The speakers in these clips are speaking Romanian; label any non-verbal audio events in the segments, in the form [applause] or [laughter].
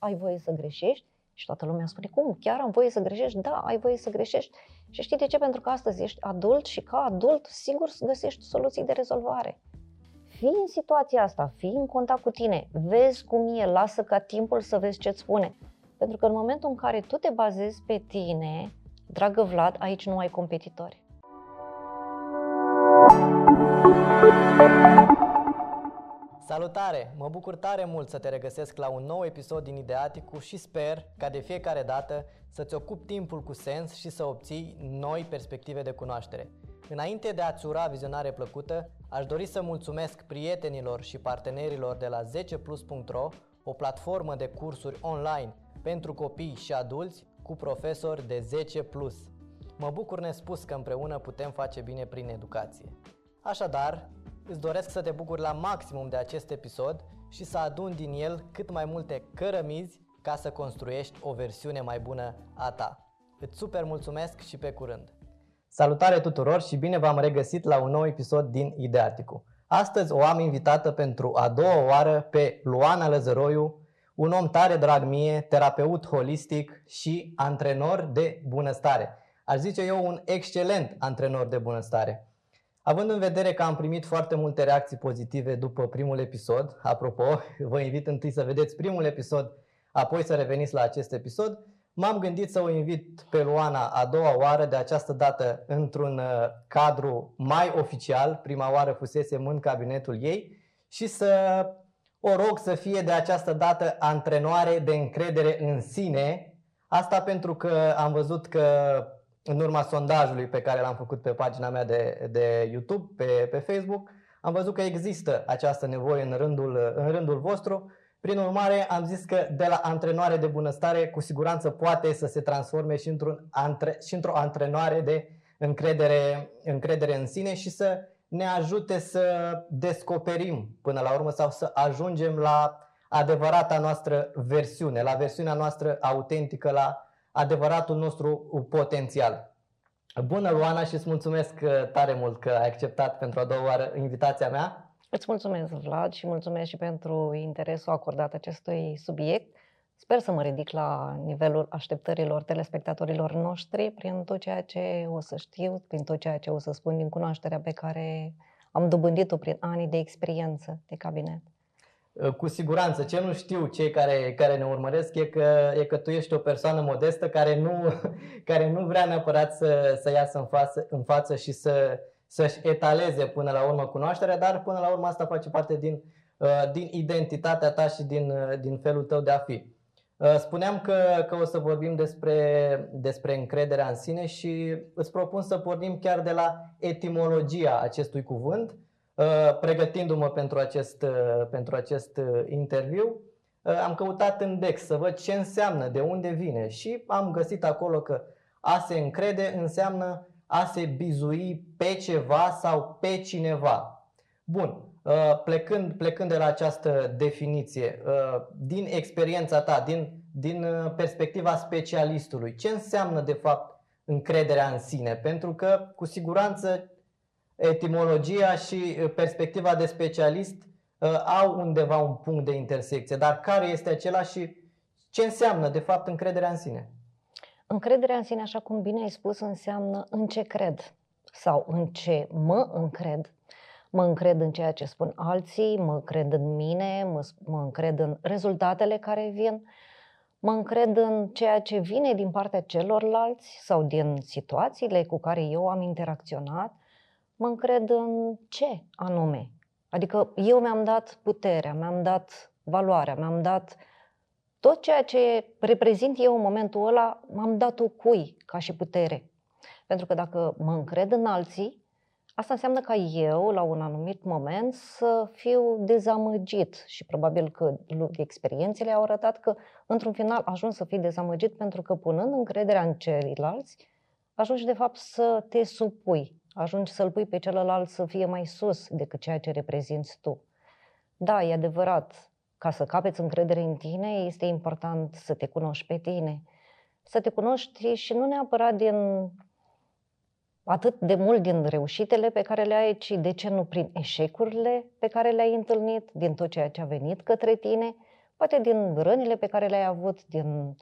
ai voie să greșești și toată lumea spune, cum, chiar am voie să greșești? Da, ai voie să greșești. Și știi de ce? Pentru că astăzi ești adult și ca adult, sigur, găsești soluții de rezolvare. Fii în situația asta, fii în contact cu tine, vezi cum e, lasă ca timpul să vezi ce-ți spune. Pentru că în momentul în care tu te bazezi pe tine, dragă Vlad, aici nu ai competitori. Salutare! Mă bucur tare mult să te regăsesc la un nou episod din Ideaticu și sper ca de fiecare dată să-ți ocupi timpul cu sens și să obții noi perspective de cunoaștere. Înainte de a-ți ura vizionare plăcută, aș dori să mulțumesc prietenilor și partenerilor de la 10plus.ro, o platformă de cursuri online pentru copii și adulți cu profesori de 10+. Mă bucur nespus că împreună putem face bine prin educație. Așadar, îți doresc să te bucuri la maximum de acest episod și să aduni din el cât mai multe cărămizi ca să construiești o versiune mai bună a ta. Îți super mulțumesc și pe curând! Salutare tuturor și bine v-am regăsit la un nou episod din Ideaticu. Astăzi o am invitată pentru a doua oară pe Luana Lăzăroiu, un om tare drag mie, terapeut holistic și antrenor de bunăstare. Aș zice eu un excelent antrenor de bunăstare. Având în vedere că am primit foarte multe reacții pozitive după primul episod, apropo, [laughs] vă invit întâi să vedeți primul episod, apoi să reveniți la acest episod, m-am gândit să o invit pe Luana a doua oară, de această dată într-un uh, cadru mai oficial, prima oară fusese în cabinetul ei, și să o rog să fie de această dată antrenoare de încredere în sine, asta pentru că am văzut că în urma sondajului pe care l-am făcut pe pagina mea de, de YouTube, pe, pe Facebook, am văzut că există această nevoie în rândul, în rândul vostru. Prin urmare, am zis că de la antrenoare de bunăstare, cu siguranță poate să se transforme și, într-un antre, și într-o antrenoare de încredere, încredere în sine și să ne ajute să descoperim până la urmă sau să ajungem la adevărata noastră versiune, la versiunea noastră autentică, la adevăratul nostru potențial. Bună, Luana, și îți mulțumesc uh, tare mult că ai acceptat pentru a doua oară invitația mea. Îți mulțumesc, Vlad, și mulțumesc și pentru interesul acordat acestui subiect. Sper să mă ridic la nivelul așteptărilor telespectatorilor noștri prin tot ceea ce o să știu, prin tot ceea ce o să spun din cunoașterea pe care am dobândit-o prin ani de experiență de cabinet. Uh, cu siguranță, ce nu știu cei care, care ne urmăresc e că, e că tu ești o persoană modestă care nu, [laughs] care nu vrea neapărat să, să iasă în față, în față și să, să-și etaleze până la urmă cunoașterea, dar până la urmă asta face parte din, uh, din identitatea ta și din, uh, din felul tău de a fi. Spuneam că, că o să vorbim despre, despre încrederea în sine și îți propun să pornim chiar de la etimologia acestui cuvânt, Uh, pregătindu-mă pentru acest, uh, pentru acest uh, interviu, am căutat în Dex să văd ce înseamnă, de unde vine și am găsit acolo că a se încrede înseamnă a se bizui pe ceva sau pe cineva. Bun, plecând, plecând de la această definiție, din experiența ta, din, din perspectiva specialistului, ce înseamnă de fapt încrederea în sine? Pentru că cu siguranță etimologia și uh, perspectiva de specialist uh, au undeva un punct de intersecție, dar care este acela și ce înseamnă de fapt încrederea în sine? Încrederea în sine, așa cum bine ai spus, înseamnă în ce cred sau în ce mă încred. Mă încred în ceea ce spun alții, mă cred în mine, mă, mă încred în rezultatele care vin, mă încred în ceea ce vine din partea celorlalți sau din situațiile cu care eu am interacționat mă încred în ce anume. Adică eu mi-am dat puterea, mi-am dat valoarea, mi-am dat tot ceea ce reprezint eu în momentul ăla, m-am dat-o cui ca și putere. Pentru că dacă mă încred în alții, asta înseamnă ca eu, la un anumit moment, să fiu dezamăgit. Și probabil că experiențele au arătat că, într-un final, ajung să fii dezamăgit pentru că, punând încrederea în ceilalți, ajungi, de fapt, să te supui ajungi să-l pui pe celălalt să fie mai sus decât ceea ce reprezinți tu. Da, e adevărat, ca să capeți încredere în tine, este important să te cunoști pe tine. Să te cunoști și nu neapărat din atât de mult din reușitele pe care le ai, ci de ce nu prin eșecurile pe care le-ai întâlnit, din tot ceea ce a venit către tine, poate din rănile pe care le-ai avut, din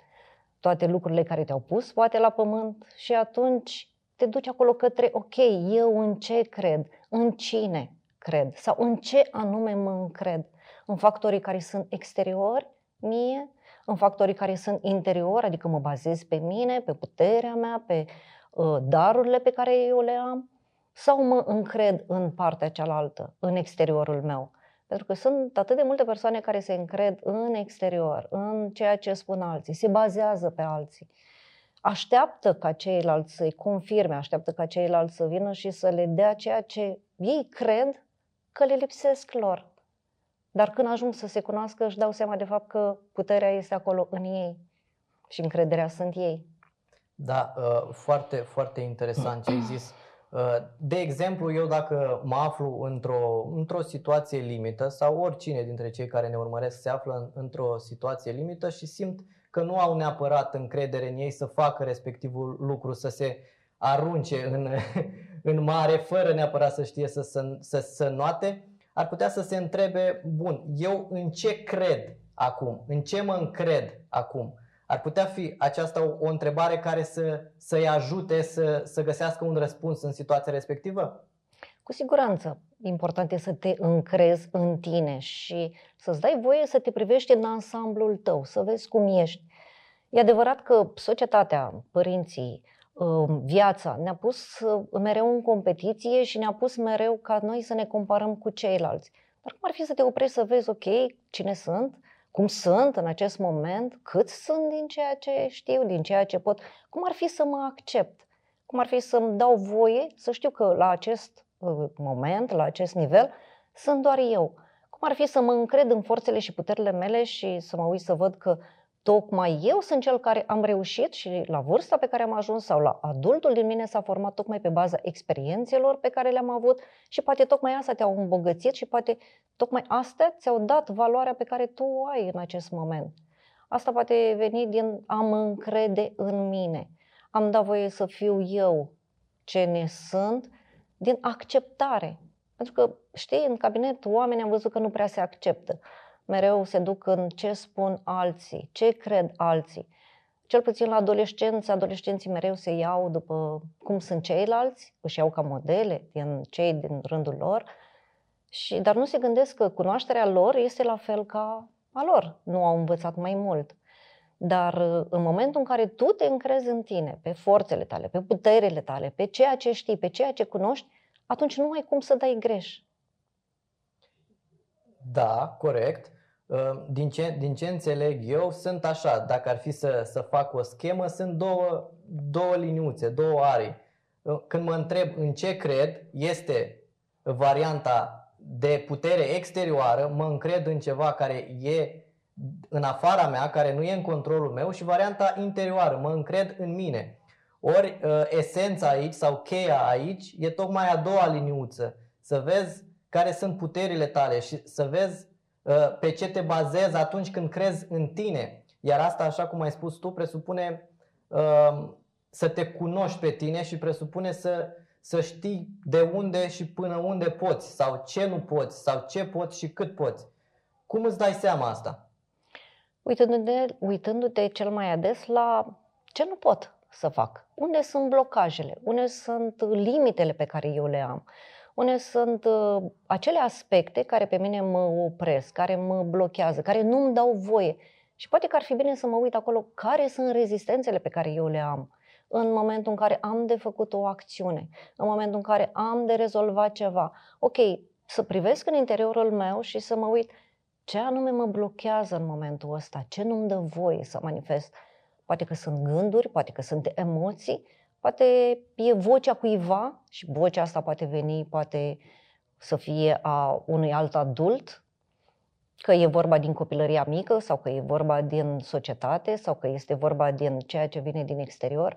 toate lucrurile care te-au pus, poate la pământ și atunci te duci acolo către, ok, eu în ce cred, în cine cred? Sau în ce anume mă încred, în factorii care sunt exteriori mie, în factorii care sunt interiori, adică mă bazez pe mine, pe puterea mea, pe uh, darurile pe care eu le am, sau mă încred în partea cealaltă, în exteriorul meu. Pentru că sunt atât de multe persoane care se încred în exterior, în ceea ce spun alții, se bazează pe alții. Așteaptă ca ceilalți să-i confirme, așteaptă ca ceilalți să vină și să le dea ceea ce ei cred că le lipsesc lor. Dar când ajung să se cunoască, își dau seama de fapt că puterea este acolo în ei și încrederea sunt ei. Da, uh, foarte, foarte interesant ce ai zis. Uh, de exemplu, eu dacă mă aflu într-o, într-o situație limită sau oricine dintre cei care ne urmăresc se află într-o situație limită și simt că nu au neapărat încredere în ei să facă respectivul lucru, să se arunce în, [laughs] în mare fără neapărat să știe să, să, să, să noate, ar putea să se întrebe, bun, eu în ce cred acum? În ce mă încred acum? Ar putea fi aceasta o, o întrebare care să, să-i ajute să, să găsească un răspuns în situația respectivă? Cu siguranță. Important este să te încrezi în tine și să-ți dai voie să te privești în ansamblul tău, să vezi cum ești. E adevărat că societatea, părinții, um, viața ne-a pus uh, mereu în competiție și ne-a pus mereu ca noi să ne comparăm cu ceilalți. Dar cum ar fi să te oprești să vezi, ok, cine sunt, cum sunt în acest moment, cât sunt din ceea ce știu, din ceea ce pot, cum ar fi să mă accept, cum ar fi să-mi dau voie să știu că la acest uh, moment, la acest nivel, sunt doar eu. Cum ar fi să mă încred în forțele și puterile mele și să mă uit să văd că tocmai eu sunt cel care am reușit și la vârsta pe care am ajuns sau la adultul din mine s-a format tocmai pe baza experiențelor pe care le-am avut și poate tocmai asta te-au îmbogățit și poate tocmai astea ți-au dat valoarea pe care tu o ai în acest moment. Asta poate veni din am încrede în mine. Am dat voie să fiu eu ce ne sunt din acceptare. Pentru că, știi, în cabinet oamenii am văzut că nu prea se acceptă mereu se duc în ce spun alții, ce cred alții. Cel puțin la adolescență, adolescenții mereu se iau după cum sunt ceilalți, își iau ca modele din cei din rândul lor, și, dar nu se gândesc că cunoașterea lor este la fel ca a lor. Nu au învățat mai mult. Dar în momentul în care tu te încrezi în tine, pe forțele tale, pe puterile tale, pe ceea ce știi, pe ceea ce cunoști, atunci nu ai cum să dai greș. Da, corect. Ă, din ce, din ce înțeleg eu, sunt așa, dacă ar fi să, să fac o schemă, sunt două, două liniuțe, două arii. Ă, când mă întreb în ce cred, este varianta de putere exterioară, mă încred în ceva care e în afara mea, care nu e în controlul meu și varianta interioară, mă încred în mine. Ori ă, esența aici sau cheia aici e tocmai a doua liniuță, să vezi care sunt puterile tale și să vezi Uh, pe ce te bazezi atunci când crezi în tine. Iar asta, așa cum ai spus tu, presupune uh, să te cunoști pe tine și presupune să, să știi de unde și până unde poți sau ce nu poți sau ce poți și cât poți. Cum îți dai seama asta? Uitându-te, uitându-te cel mai ades la ce nu pot să fac. Unde sunt blocajele? Unde sunt limitele pe care eu le am? unde sunt uh, acele aspecte care pe mine mă opresc, care mă blochează, care nu îmi dau voie. Și poate că ar fi bine să mă uit acolo care sunt rezistențele pe care eu le am în momentul în care am de făcut o acțiune, în momentul în care am de rezolvat ceva. Ok, să privesc în interiorul meu și să mă uit ce anume mă blochează în momentul ăsta, ce nu-mi dă voie să manifest. Poate că sunt gânduri, poate că sunt emoții, Poate e vocea cuiva și vocea asta poate veni, poate să fie a unui alt adult, că e vorba din copilăria mică sau că e vorba din societate sau că este vorba din ceea ce vine din exterior.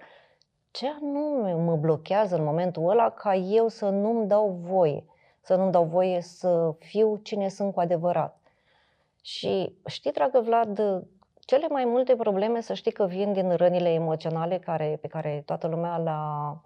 Ce anume mă blochează în momentul ăla ca eu să nu-mi dau voie, să nu-mi dau voie să fiu cine sunt cu adevărat. Și știi, dragă Vlad, cele mai multe probleme, să știi că vin din rănile emoționale care, pe care toată lumea le-a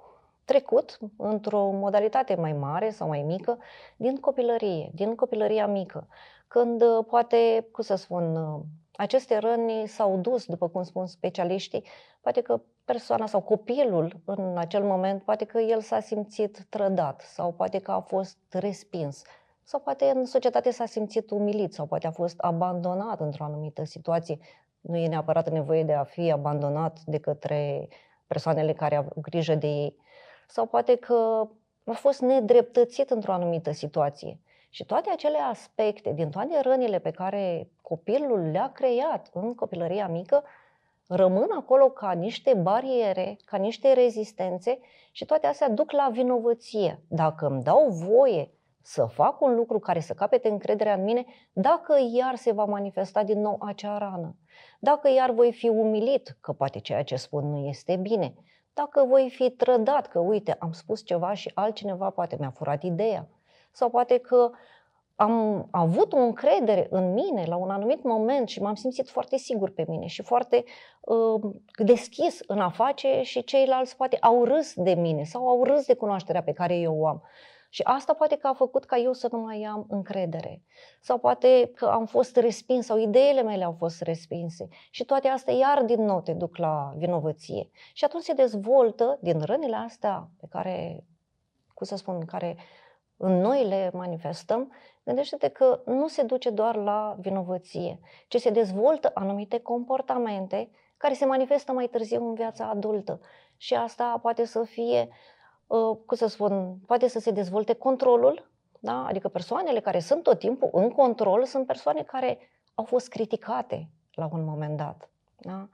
trecut într-o modalitate mai mare sau mai mică din copilărie, din copilăria mică. Când uh, poate, cum să spun, uh, aceste răni s-au dus, după cum spun specialiștii, poate că persoana sau copilul în acel moment, poate că el s-a simțit trădat sau poate că a fost respins sau poate în societate s-a simțit umilit sau poate a fost abandonat într-o anumită situație. Nu e neapărat nevoie de a fi abandonat de către persoanele care au grijă de ei. Sau poate că a fost nedreptățit într-o anumită situație. Și toate acele aspecte, din toate rănile pe care copilul le-a creat în copilăria mică, rămân acolo ca niște bariere, ca niște rezistențe și toate astea duc la vinovăție. Dacă îmi dau voie să fac un lucru care să capete încrederea în mine, dacă iar se va manifesta din nou acea rană, dacă iar voi fi umilit, că poate ceea ce spun nu este bine, dacă voi fi trădat, că uite, am spus ceva și altcineva poate mi-a furat ideea, sau poate că am avut o încredere în mine la un anumit moment și m-am simțit foarte sigur pe mine și foarte uh, deschis în a face și ceilalți poate au râs de mine sau au râs de cunoașterea pe care eu o am. Și asta poate că a făcut ca eu să nu mai am încredere. Sau poate că am fost respins sau ideile mele au fost respinse. Și toate astea iar din nou te duc la vinovăție. Și atunci se dezvoltă din rănile astea pe care, cum să spun, care în noi le manifestăm, gândește-te că nu se duce doar la vinovăție, ci se dezvoltă anumite comportamente care se manifestă mai târziu în viața adultă. Și asta poate să fie, uh, cum să spun, poate să se dezvolte controlul, da? adică persoanele care sunt tot timpul în control sunt persoane care au fost criticate la un moment dat. Da?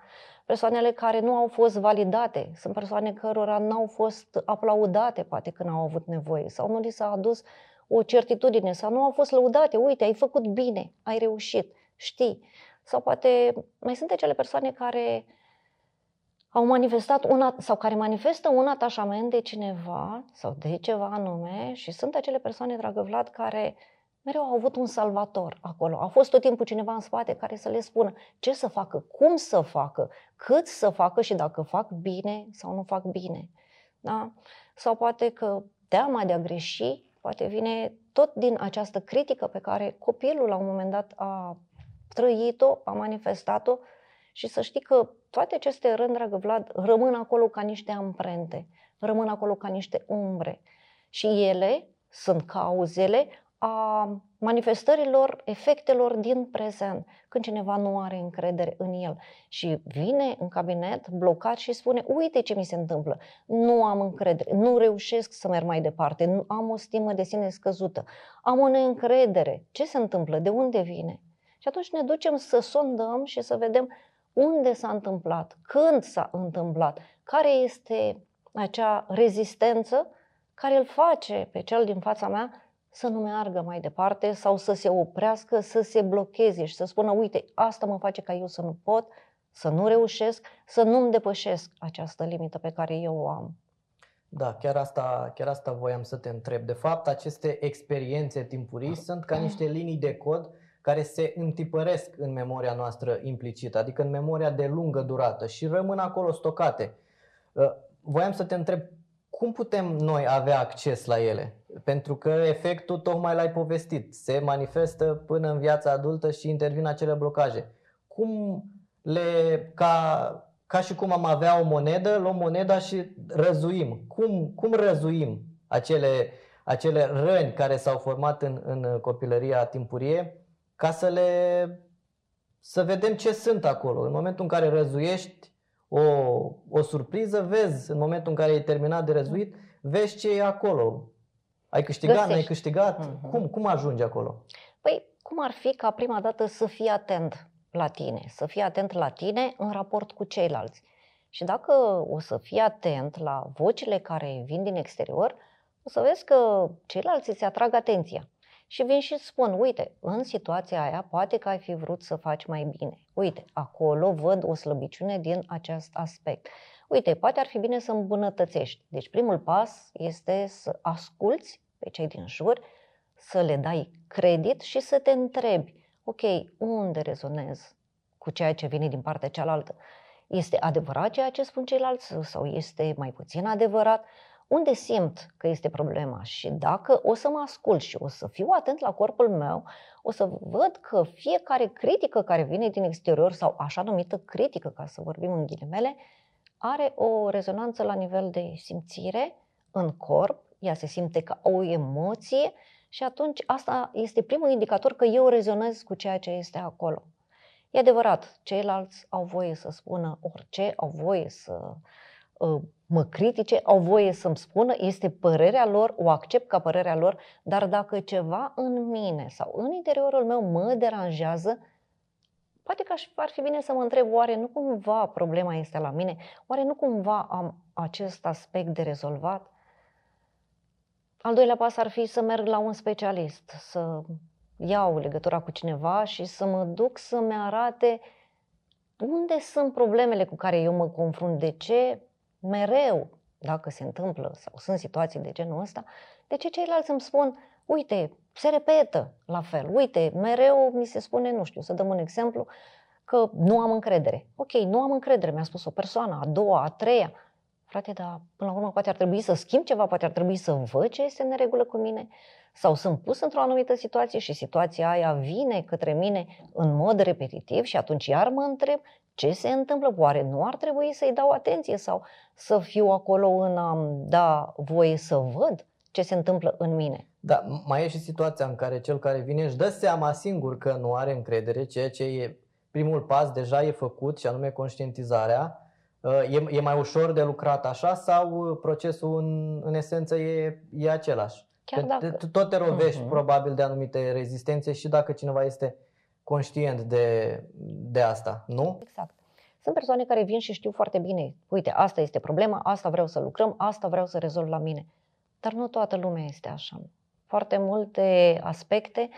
Persoanele care nu au fost validate, sunt persoane cărora nu au fost aplaudate poate când au avut nevoie sau nu li s-a adus o certitudine sau nu au fost lăudate, uite, ai făcut bine, ai reușit, știi. Sau poate mai sunt acele persoane care au manifestat una, sau care manifestă un atașament de cineva sau de ceva anume și sunt acele persoane, dragă Vlad, care mereu au avut un salvator acolo. A fost tot timpul cineva în spate care să le spună ce să facă, cum să facă, cât să facă și dacă fac bine sau nu fac bine. Da? Sau poate că teama de a greși poate vine tot din această critică pe care copilul la un moment dat a trăit-o, a manifestat-o și să știi că toate aceste rând, dragă Vlad, rămân acolo ca niște amprente, rămân acolo ca niște umbre. Și ele sunt cauzele a manifestărilor, efectelor din prezent, când cineva nu are încredere în el. Și vine în cabinet blocat și spune, uite ce mi se întâmplă, nu am încredere, nu reușesc să merg mai departe, nu am o stimă de sine scăzută, am o neîncredere, ce se întâmplă, de unde vine? Și atunci ne ducem să sondăm și să vedem unde s-a întâmplat, când s-a întâmplat, care este acea rezistență care îl face pe cel din fața mea să nu meargă mai departe sau să se oprească, să se blocheze și să spună, uite, asta mă face ca eu să nu pot, să nu reușesc, să nu-mi depășesc această limită pe care eu o am. Da, chiar asta, chiar asta voiam să te întreb. De fapt, aceste experiențe timpurii sunt ca niște linii de cod care se întipăresc în memoria noastră implicită, adică în memoria de lungă durată și rămân acolo stocate. Uh, voiam să te întreb cum putem noi avea acces la ele? Pentru că efectul tocmai l-ai povestit, se manifestă până în viața adultă și intervin acele blocaje. Cum le, ca, ca și cum am avea o monedă, luăm moneda și răzuim. Cum, cum răzuim acele, acele răni care s-au format în, în copilăria timpurie ca să le să vedem ce sunt acolo. În momentul în care răzuiești, o, o surpriză, vezi în momentul în care ai terminat de răzuit, vezi ce e acolo. Ai câștigat, Găsești. n-ai câștigat? Uh-huh. Cum, cum ajungi acolo? Păi, cum ar fi ca prima dată să fii atent la tine, să fii atent la tine în raport cu ceilalți. Și dacă o să fii atent la vocile care vin din exterior, o să vezi că ceilalți îți atrag atenția și vin și spun, uite, în situația aia poate că ai fi vrut să faci mai bine. Uite, acolo văd o slăbiciune din acest aspect. Uite, poate ar fi bine să îmbunătățești. Deci primul pas este să asculți pe cei din jur, să le dai credit și să te întrebi, ok, unde rezonez cu ceea ce vine din partea cealaltă? Este adevărat ceea ce spun ceilalți sau este mai puțin adevărat? Unde simt că este problema și dacă o să mă ascult și o să fiu atent la corpul meu, o să văd că fiecare critică care vine din exterior sau așa numită critică, ca să vorbim în ghilimele, are o rezonanță la nivel de simțire în corp, ea se simte ca o emoție și atunci asta este primul indicator că eu rezonez cu ceea ce este acolo. E adevărat, ceilalți au voie să spună orice, au voie să uh, mă critique, au voie să-mi spună, este părerea lor, o accept ca părerea lor, dar dacă ceva în mine sau în interiorul meu mă deranjează, poate că ar fi bine să mă întreb, oare nu cumva problema este la mine? Oare nu cumva am acest aspect de rezolvat? Al doilea pas ar fi să merg la un specialist, să iau legătura cu cineva și să mă duc să-mi arate unde sunt problemele cu care eu mă confrunt, de ce mereu, dacă se întâmplă sau sunt situații de genul ăsta, de ce ceilalți îmi spun, uite, se repetă la fel, uite, mereu mi se spune, nu știu, să dăm un exemplu, că nu am încredere. Ok, nu am încredere, mi-a spus o persoană, a doua, a treia. Frate, dar până la urmă poate ar trebui să schimb ceva, poate ar trebui să văd ce este în neregulă cu mine sau sunt pus într-o anumită situație și situația aia vine către mine în mod repetitiv și atunci iar mă întreb ce se întâmplă, oare nu ar trebui să-i dau atenție sau să fiu acolo în a da voie să văd ce se întâmplă în mine. Da, mai e și situația în care cel care vine își dă seama singur că nu are încredere, ceea ce e primul pas deja e făcut și anume conștientizarea. Uh, e, e mai ușor de lucrat așa sau procesul în, în esență e, e același? Chiar dacă... Tot te rovești uh-huh. probabil de anumite rezistențe și dacă cineva este conștient de, de asta, nu? Exact. Sunt persoane care vin și știu foarte bine, uite, asta este problema, asta vreau să lucrăm, asta vreau să rezolv la mine. Dar nu toată lumea este așa. Foarte multe aspecte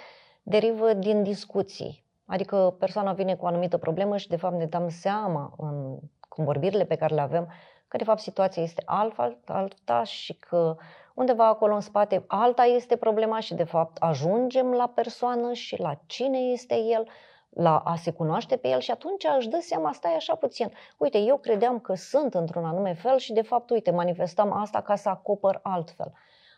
derivă din discuții. Adică persoana vine cu o anumită problemă și de fapt ne dăm seama în convorbirile pe care le avem că de fapt situația este alta, alta și că undeva acolo în spate alta este problema și de fapt ajungem la persoană și la cine este el, la a se cunoaște pe el și atunci își dă seama, stai așa puțin, uite, eu credeam că sunt într-un anume fel și de fapt, uite, manifestam asta ca să acopăr altfel.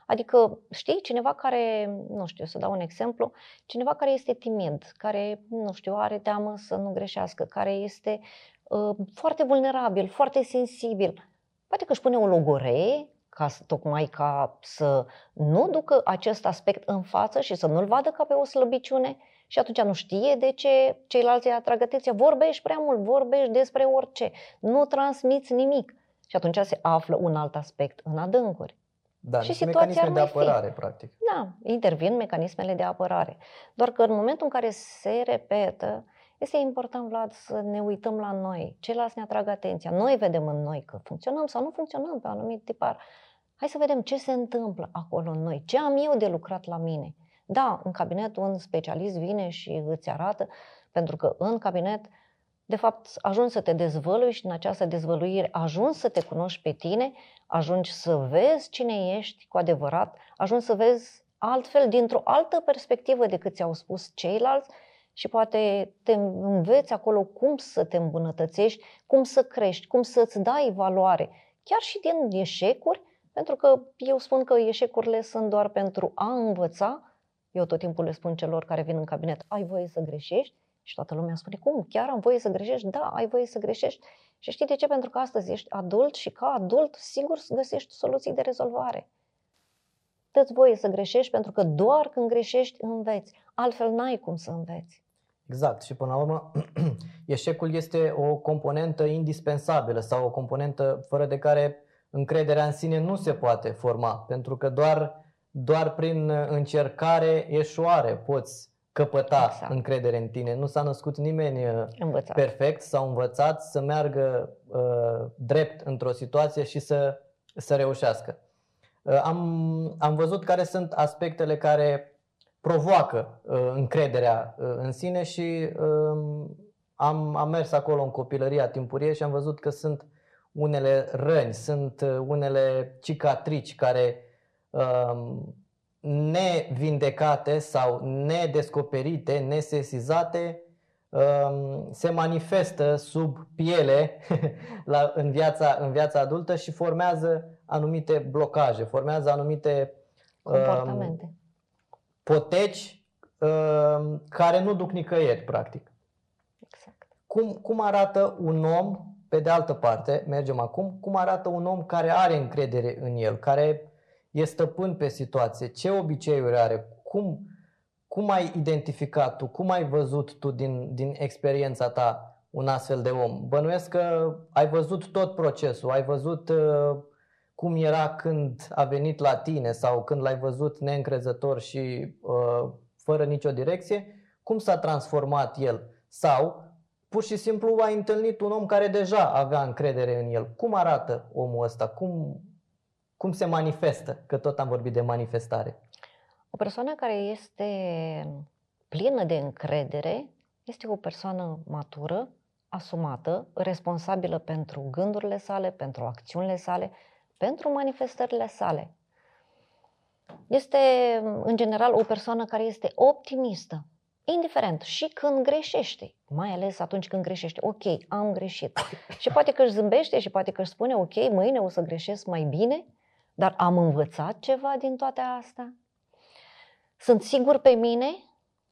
Adică, știi, cineva care, nu știu, să dau un exemplu, cineva care este timid, care, nu știu, are teamă să nu greșească, care este uh, foarte vulnerabil, foarte sensibil, poate că își pune o logoree ca, tocmai ca să nu ducă acest aspect în față și să nu-l vadă ca pe o slăbiciune și atunci nu știe de ce ceilalți atrag atenția. Vorbești prea mult, vorbești despre orice, nu transmiți nimic. Și atunci se află un alt aspect în adâncuri. Da, și mecanisme de apărare, fi. practic. Da, intervin mecanismele de apărare. Doar că în momentul în care se repetă, este important, Vlad, să ne uităm la noi. Ceilalți ne atrag atenția. Noi vedem în noi că funcționăm sau nu funcționăm pe anumit tipar. Hai să vedem ce se întâmplă acolo în noi. Ce am eu de lucrat la mine. Da, în cabinet un specialist vine și îți arată, pentru că în cabinet, de fapt, ajungi să te dezvălui și în această dezvăluire ajungi să te cunoști pe tine, ajungi să vezi cine ești cu adevărat, ajungi să vezi altfel, dintr-o altă perspectivă decât ți-au spus ceilalți și poate te înveți acolo cum să te îmbunătățești, cum să crești, cum să-ți dai valoare, chiar și din eșecuri, pentru că eu spun că eșecurile sunt doar pentru a învăța. Eu tot timpul le spun celor care vin în cabinet, ai voie să greșești? Și toată lumea spune, cum? Chiar am voie să greșești? Da, ai voie să greșești. Și știi de ce? Pentru că astăzi ești adult și ca adult, sigur, găsești soluții de rezolvare. Dă-ți voie să greșești pentru că doar când greșești înveți. Altfel n-ai cum să înveți. Exact. Și până la urmă, [clears throat] eșecul este o componentă indispensabilă sau o componentă fără de care încrederea în sine nu se poate forma, pentru că doar, doar prin încercare, eșuare poți căpăta exact. încredere în tine. Nu s-a născut nimeni uh, învățat. perfect sau învățat să meargă uh, drept într-o situație și să, să reușească. Uh, am, am văzut care sunt aspectele care provoacă uh, încrederea uh, în sine și uh, am, am mers acolo în copilăria timpurie și am văzut că sunt unele răni, sunt uh, unele cicatrici care uh, nevindecate sau nedescoperite, nesesizate, um, se manifestă sub piele [laughs] la, în, viața, în viața adultă și formează anumite blocaje, formează anumite comportamente. Um, poteci um, care nu duc nicăieri, practic. Exact. Cum, cum arată un om, pe de altă parte, mergem acum, cum arată un om care are încredere în el, care e stăpân pe situație, ce obiceiuri are, cum, cum ai identificat tu, cum ai văzut tu din, din experiența ta un astfel de om? Bănuiesc că ai văzut tot procesul, ai văzut uh, cum era când a venit la tine sau când l-ai văzut neîncrezător și uh, fără nicio direcție, cum s-a transformat el? Sau pur și simplu ai întâlnit un om care deja avea încredere în el. Cum arată omul ăsta? Cum, cum se manifestă? Că tot am vorbit de manifestare. O persoană care este plină de încredere este o persoană matură, asumată, responsabilă pentru gândurile sale, pentru acțiunile sale, pentru manifestările sale. Este, în general, o persoană care este optimistă, indiferent, și când greșește, mai ales atunci când greșește. Ok, am greșit. Și poate că își zâmbește și poate că își spune, ok, mâine o să greșesc mai bine, dar am învățat ceva din toate astea? Sunt sigur pe mine?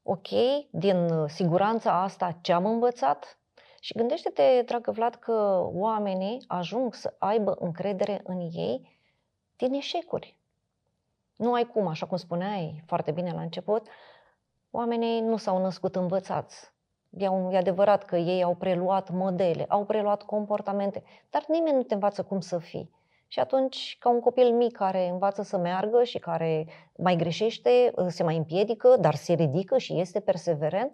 Ok, din siguranța asta ce am învățat? Și gândește-te, dragă Vlad, că oamenii ajung să aibă încredere în ei din eșecuri. Nu ai cum, așa cum spuneai foarte bine la început, oamenii nu s-au născut învățați. E adevărat că ei au preluat modele, au preluat comportamente, dar nimeni nu te învață cum să fii. Și atunci, ca un copil mic care învață să meargă și care mai greșește, se mai împiedică, dar se ridică și este perseverent,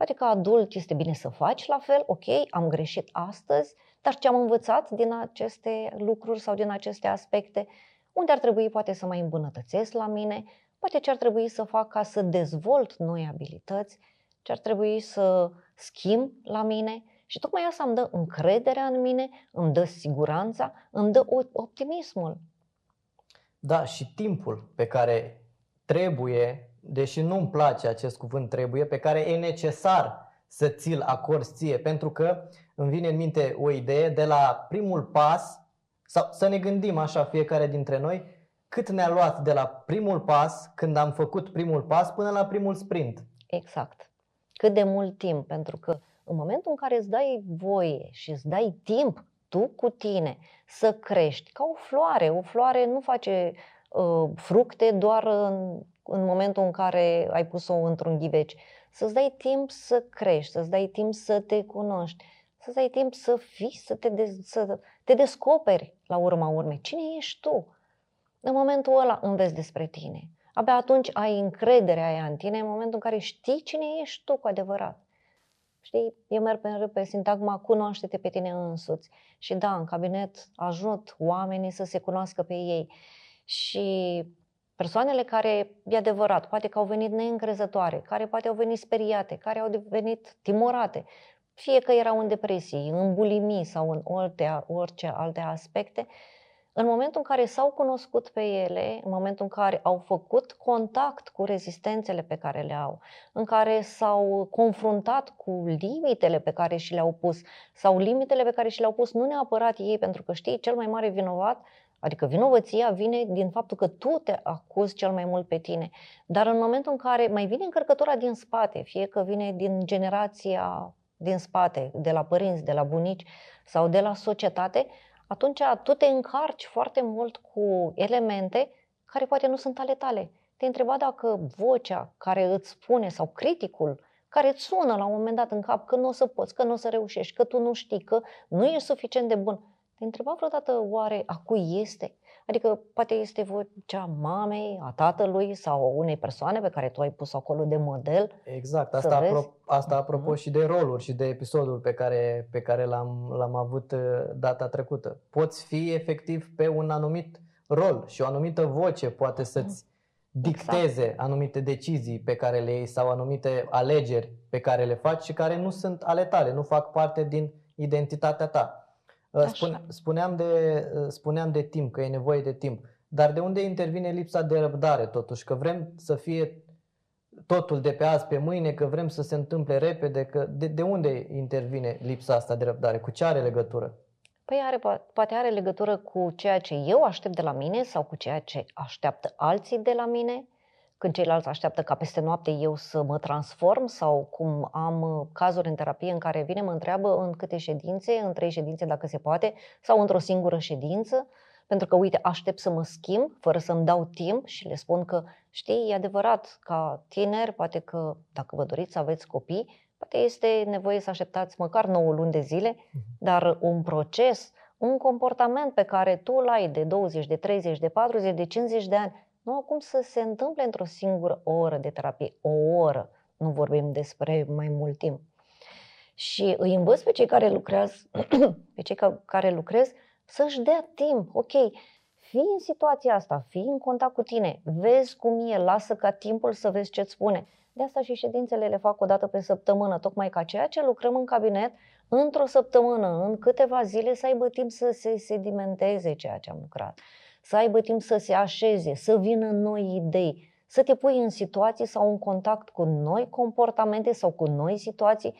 Poate ca adult este bine să faci la fel, ok, am greșit astăzi, dar ce am învățat din aceste lucruri sau din aceste aspecte, unde ar trebui poate să mai îmbunătățesc la mine, poate ce ar trebui să fac ca să dezvolt noi abilități, ce ar trebui să schimb la mine și tocmai asta îmi dă încrederea în mine, îmi dă siguranța, îmi dă optimismul. Da, și timpul pe care trebuie deși nu-mi place acest cuvânt trebuie, pe care e necesar să ți-l acorzi ție, pentru că îmi vine în minte o idee de la primul pas, sau să ne gândim așa fiecare dintre noi, cât ne-a luat de la primul pas, când am făcut primul pas, până la primul sprint. Exact. Cât de mult timp, pentru că în momentul în care îți dai voie și îți dai timp tu cu tine să crești, ca o floare, o floare nu face uh, fructe doar în în momentul în care ai pus-o într-un ghiveci. Să-ți dai timp să crești, să-ți dai timp să te cunoști, să-ți dai timp să fii, să te, de- să te descoperi la urma urmei. Cine ești tu? În momentul ăla înveți despre tine. Abia atunci ai încrederea aia în tine, în momentul în care știi cine ești tu cu adevărat. Știi, eu merg pe, pe sintagma cunoaște-te pe tine însuți. Și da, în cabinet ajut oamenii să se cunoască pe ei. Și Persoanele care, e adevărat, poate că au venit neîncrezătoare, care poate au venit speriate, care au venit timorate, fie că erau în depresii, în bulimii sau în orice, orice alte aspecte, în momentul în care s-au cunoscut pe ele, în momentul în care au făcut contact cu rezistențele pe care le au, în care s-au confruntat cu limitele pe care și le-au pus, sau limitele pe care și le-au pus nu neapărat ei, pentru că știi, cel mai mare vinovat Adică vinovăția vine din faptul că tu te acuzi cel mai mult pe tine. Dar în momentul în care mai vine încărcătura din spate, fie că vine din generația din spate, de la părinți, de la bunici sau de la societate, atunci tu te încarci foarte mult cu elemente care poate nu sunt ale tale. Te întreba dacă vocea care îți spune sau criticul care îți sună la un moment dat în cap că nu o să poți, că nu o să reușești, că tu nu știi, că nu ești suficient de bun. Te întreba vreodată oare a cui este? Adică poate este vocea mamei, a tatălui sau unei persoane pe care tu ai pus acolo de model. Exact, asta, apro- asta apropo uh-huh. și de roluri și de episodul pe care, pe care l-am, l-am avut uh, data trecută. Poți fi efectiv pe un anumit rol și o anumită voce poate să-ți dicteze exact. anumite decizii pe care le iei sau anumite alegeri pe care le faci și care nu sunt ale tale, nu fac parte din identitatea ta. Spune, spuneam, de, spuneam de timp, că e nevoie de timp. Dar de unde intervine lipsa de răbdare totuși? Că vrem să fie totul de pe azi pe mâine, că vrem să se întâmple repede, că de, de unde intervine lipsa asta de răbdare? Cu ce are legătură? Păi are, poate are legătură cu ceea ce eu aștept de la mine sau cu ceea ce așteaptă alții de la mine, când ceilalți așteaptă ca peste noapte eu să mă transform sau cum am uh, cazuri în terapie în care vine, mă întreabă în câte ședințe, în trei ședințe dacă se poate, sau într-o singură ședință, pentru că, uite, aștept să mă schimb fără să-mi dau timp și le spun că, știi, e adevărat, ca tineri, poate că dacă vă doriți să aveți copii, poate este nevoie să așteptați măcar 9 luni de zile, mhm. dar un proces, un comportament pe care tu îl ai de 20, de 30, de 40, de 50 de ani, nu acum să se întâmple într-o singură oră de terapie, o oră, nu vorbim despre mai mult timp. Și îi învăț pe cei care lucrează, [clears throat] pe cei care lucrez, să-și dea timp. Ok, fii în situația asta, fii în contact cu tine, vezi cum e, lasă ca timpul să vezi ce-ți spune. De asta și ședințele le fac o dată pe săptămână, tocmai ca ceea ce lucrăm în cabinet, într-o săptămână, în câteva zile, să aibă timp să se sedimenteze ceea ce am lucrat, să aibă timp să se așeze, să vină noi idei, să te pui în situații sau în contact cu noi comportamente sau cu noi situații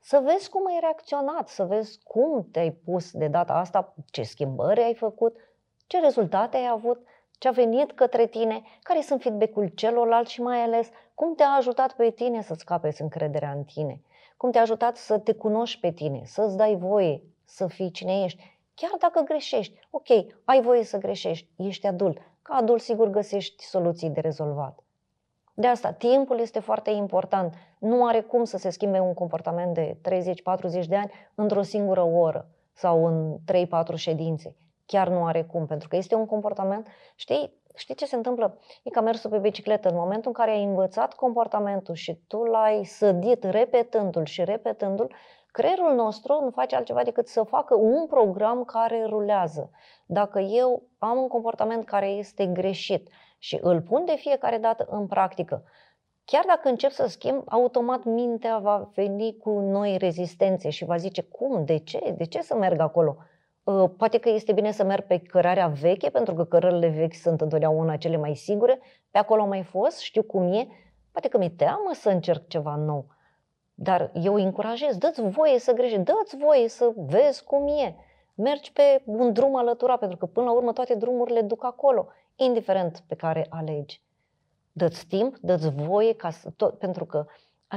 să vezi cum ai reacționat, să vezi cum te-ai pus de data asta, ce schimbări ai făcut, ce rezultate ai avut, ce a venit către tine, care sunt feedback-ul celorlalți și mai ales cum te-a ajutat pe tine să-ți capeți încrederea în tine, cum te-a ajutat să te cunoști pe tine, să-ți dai voie să fii cine ești, chiar dacă greșești. Ok, ai voie să greșești, ești adult. Ca adult sigur găsești soluții de rezolvat. De asta, timpul este foarte important. Nu are cum să se schimbe un comportament de 30-40 de ani într-o singură oră sau în 3-4 ședințe. Chiar nu are cum, pentru că este un comportament, știi, știi ce se întâmplă? E ca mersul pe bicicletă. În momentul în care ai învățat comportamentul și tu l-ai sădit repetându-l și repetându-l, creierul nostru nu face altceva decât să facă un program care rulează. Dacă eu am un comportament care este greșit și îl pun de fiecare dată în practică, chiar dacă încep să schimb, automat mintea va veni cu noi rezistențe și va zice cum, de ce, de ce să merg acolo? Ă, poate că este bine să merg pe cărarea veche, pentru că cărările vechi sunt întotdeauna cele mai sigure. Pe acolo am mai fost, știu cum e. Poate că mi-e teamă să încerc ceva nou. Dar eu îi încurajez, dă-ți voie să greșești, dă-ți voie să vezi cum e. Mergi pe un drum alăturat, pentru că până la urmă toate drumurile duc acolo indiferent pe care alegi. Dă-ți timp, dă-ți voie, ca să, tot, pentru că,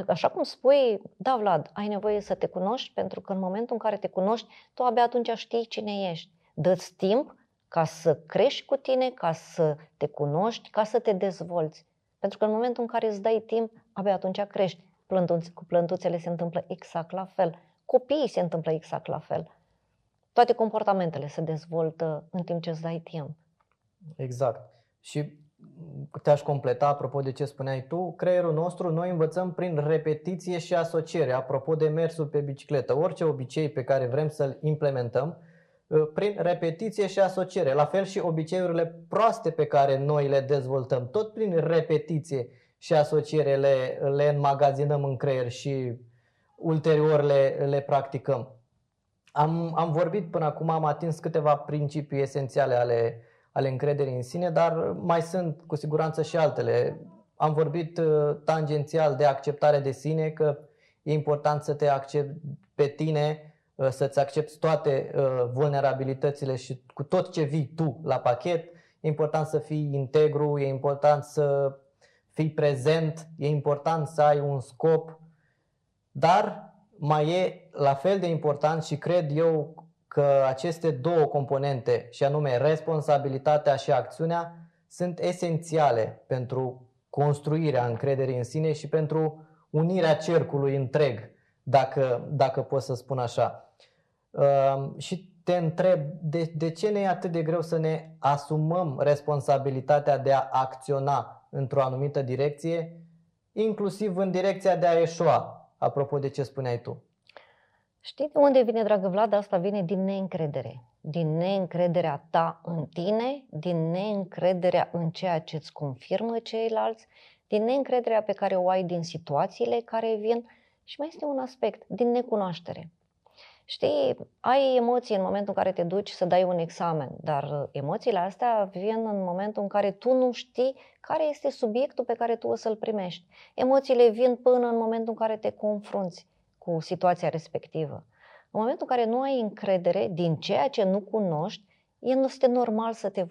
așa cum spui, da, Vlad, ai nevoie să te cunoști, pentru că în momentul în care te cunoști, tu abia atunci știi cine ești. Dă-ți timp ca să crești cu tine, ca să te cunoști, ca să te dezvolți. Pentru că în momentul în care îți dai timp, abia atunci crești. Plântuț, cu plântuțele se întâmplă exact la fel. Copiii se întâmplă exact la fel. Toate comportamentele se dezvoltă în timp ce îți dai timp. Exact. Și te-aș completa, apropo de ce spuneai tu, creierul nostru noi învățăm prin repetiție și asociere, apropo de mersul pe bicicletă. Orice obicei pe care vrem să-l implementăm, ă, prin repetiție și asociere. La fel și obiceiurile proaste pe care noi le dezvoltăm, tot prin repetiție și asociere le, le înmagazinăm în creier și ulterior le, le practicăm. Am, am vorbit până acum, am atins câteva principii esențiale ale ale încrederii în sine, dar mai sunt cu siguranță și altele. Am vorbit uh, tangențial de acceptare de sine, că e important să te accepti pe tine, uh, să-ți accepti toate uh, vulnerabilitățile și cu tot ce vii tu la pachet. E important să fii integru, e important să fii prezent, e important să ai un scop, dar mai e la fel de important și cred eu că aceste două componente, și anume responsabilitatea și acțiunea, sunt esențiale pentru construirea încrederii în sine și pentru unirea cercului întreg, dacă, dacă pot să spun așa. Uh, și te întreb, de, de ce ne e atât de greu să ne asumăm responsabilitatea de a acționa într-o anumită direcție, inclusiv în direcția de a eșua, apropo de ce spuneai tu? Știi de unde vine, dragă Vlad? Asta vine din neîncredere. Din neîncrederea ta în tine, din neîncrederea în ceea ce îți confirmă ceilalți, din neîncrederea pe care o ai din situațiile care vin și mai este un aspect, din necunoaștere. Știi, ai emoții în momentul în care te duci să dai un examen, dar emoțiile astea vin în momentul în care tu nu știi care este subiectul pe care tu o să-l primești. Emoțiile vin până în momentul în care te confrunți cu situația respectivă. În momentul în care nu ai încredere din ceea ce nu cunoști, este normal să te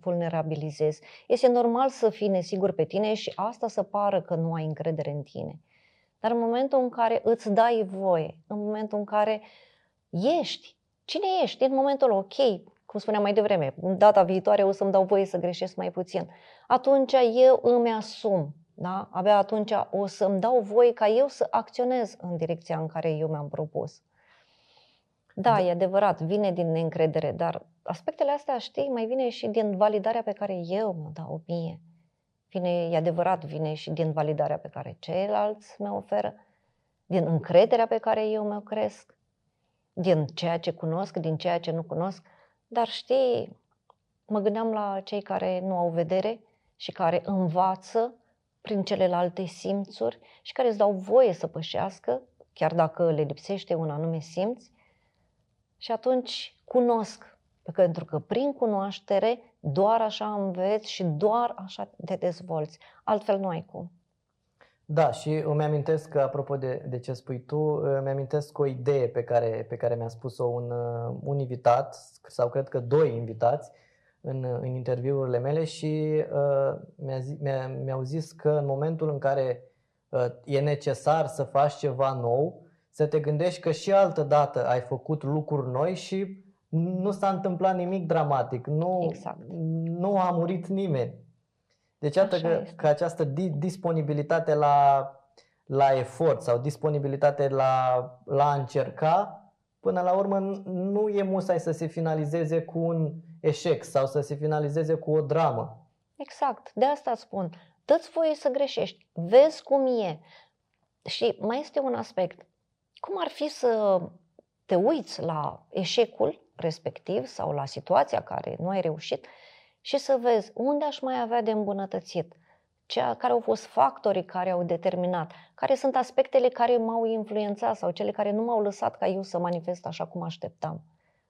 vulnerabilizezi. Este normal să fii nesigur pe tine și asta să pară că nu ai încredere în tine. Dar în momentul în care îți dai voie, în momentul în care ești, cine ești, în momentul ok, cum spuneam mai devreme, data viitoare o să-mi dau voie să greșesc mai puțin, atunci eu îmi asum, da? abia atunci o să-mi dau voie ca eu să acționez în direcția în care eu mi-am propus. Da, da, e adevărat, vine din neîncredere, dar aspectele astea, știi, mai vine și din validarea pe care eu mi-o dau mie. Vine, e adevărat, vine și din validarea pe care ceilalți mi-o oferă, din încrederea pe care eu mi-o cresc, din ceea ce cunosc, din ceea ce nu cunosc. Dar știi, mă gândeam la cei care nu au vedere și care învață prin celelalte simțuri și care îți dau voie să pășească, chiar dacă le lipsește un anume simț. Și atunci cunosc pentru că prin cunoaștere doar așa înveți și doar așa te dezvolți. Altfel nu ai cum. Da, și îmi amintesc, apropo de, de ce spui tu, îmi amintesc o idee pe care, pe care mi-a spus-o un, un invitat, sau cred că doi invitați, în, în interviurile mele și uh, mi-a zi, mi-a, mi-au zis că în momentul în care uh, e necesar să faci ceva nou, să te gândești că și altă dată ai făcut lucruri noi și nu s-a întâmplat nimic dramatic, nu, exact. nu a murit nimeni. Deci iată că, că această disponibilitate la, la efort sau disponibilitate la, la a încerca, până la urmă nu e musai să se finalizeze cu un eșec sau să se finalizeze cu o dramă. Exact, de asta spun. Dă-ți voie să greșești, vezi cum e. Și mai este un aspect. Cum ar fi să te uiți la eșecul respectiv sau la situația care nu ai reușit și să vezi unde aș mai avea de îmbunătățit, cea, care au fost factorii care au determinat, care sunt aspectele care m-au influențat sau cele care nu m-au lăsat ca eu să manifest așa cum așteptam.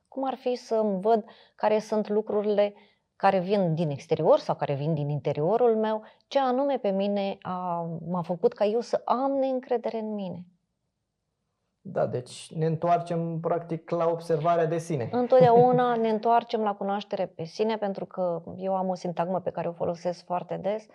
Cum ar fi să îmi văd care sunt lucrurile care vin din exterior sau care vin din interiorul meu, ce anume pe mine a, m-a făcut ca eu să am neîncredere în mine. Da, deci ne întoarcem practic la observarea de sine. Întotdeauna [laughs] ne întoarcem la cunoaștere pe sine, pentru că eu am o sintagmă pe care o folosesc foarte des.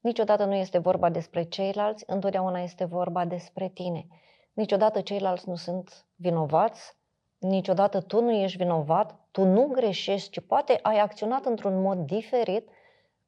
Niciodată nu este vorba despre ceilalți, întotdeauna este vorba despre tine. Niciodată ceilalți nu sunt vinovați, niciodată tu nu ești vinovat, tu nu greșești, ci poate ai acționat într-un mod diferit,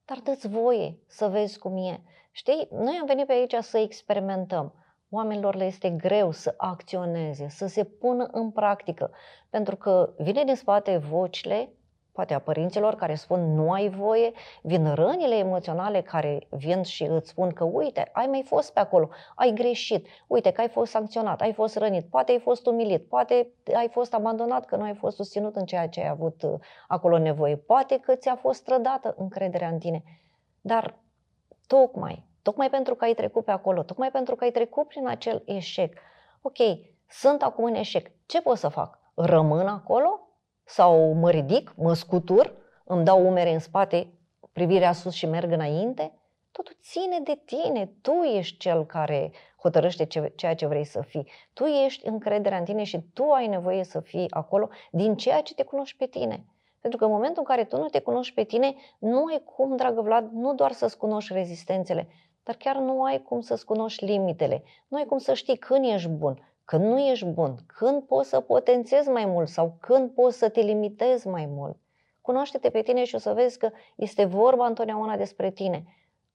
dar dă-ți voie să vezi cum e. Știi, noi am venit pe aici să experimentăm oamenilor le este greu să acționeze, să se pună în practică, pentru că vine din spate vocile, poate a părinților care spun nu ai voie, vin rănile emoționale care vin și îți spun că uite, ai mai fost pe acolo, ai greșit, uite că ai fost sancționat, ai fost rănit, poate ai fost umilit, poate ai fost abandonat că nu ai fost susținut în ceea ce ai avut uh, acolo nevoie, poate că ți-a fost trădată încrederea în tine. Dar tocmai tocmai pentru că ai trecut pe acolo, tocmai pentru că ai trecut prin acel eșec. Ok, sunt acum în eșec. Ce pot să fac? Rămân acolo? Sau mă ridic, mă scutur, îmi dau umere în spate, privirea sus și merg înainte? Totul ține de tine. Tu ești cel care hotărăște ce, ceea ce vrei să fii. Tu ești încrederea în tine și tu ai nevoie să fii acolo din ceea ce te cunoști pe tine. Pentru că în momentul în care tu nu te cunoști pe tine, nu ai cum, dragă Vlad, nu doar să-ți cunoști rezistențele, dar chiar nu ai cum să-ți cunoști limitele. Nu ai cum să știi când ești bun, când nu ești bun, când poți să potențezi mai mult sau când poți să te limitezi mai mult. Cunoaște-te pe tine și o să vezi că este vorba întotdeauna despre tine.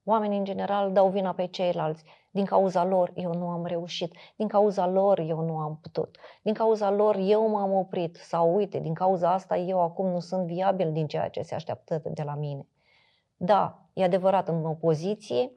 Oamenii, în general, dau vina pe ceilalți. Din cauza lor, eu nu am reușit. Din cauza lor, eu nu am putut. Din cauza lor, eu m-am oprit. Sau, uite, din cauza asta, eu acum nu sunt viabil din ceea ce se așteaptă de la mine. Da, e adevărat, în opoziție,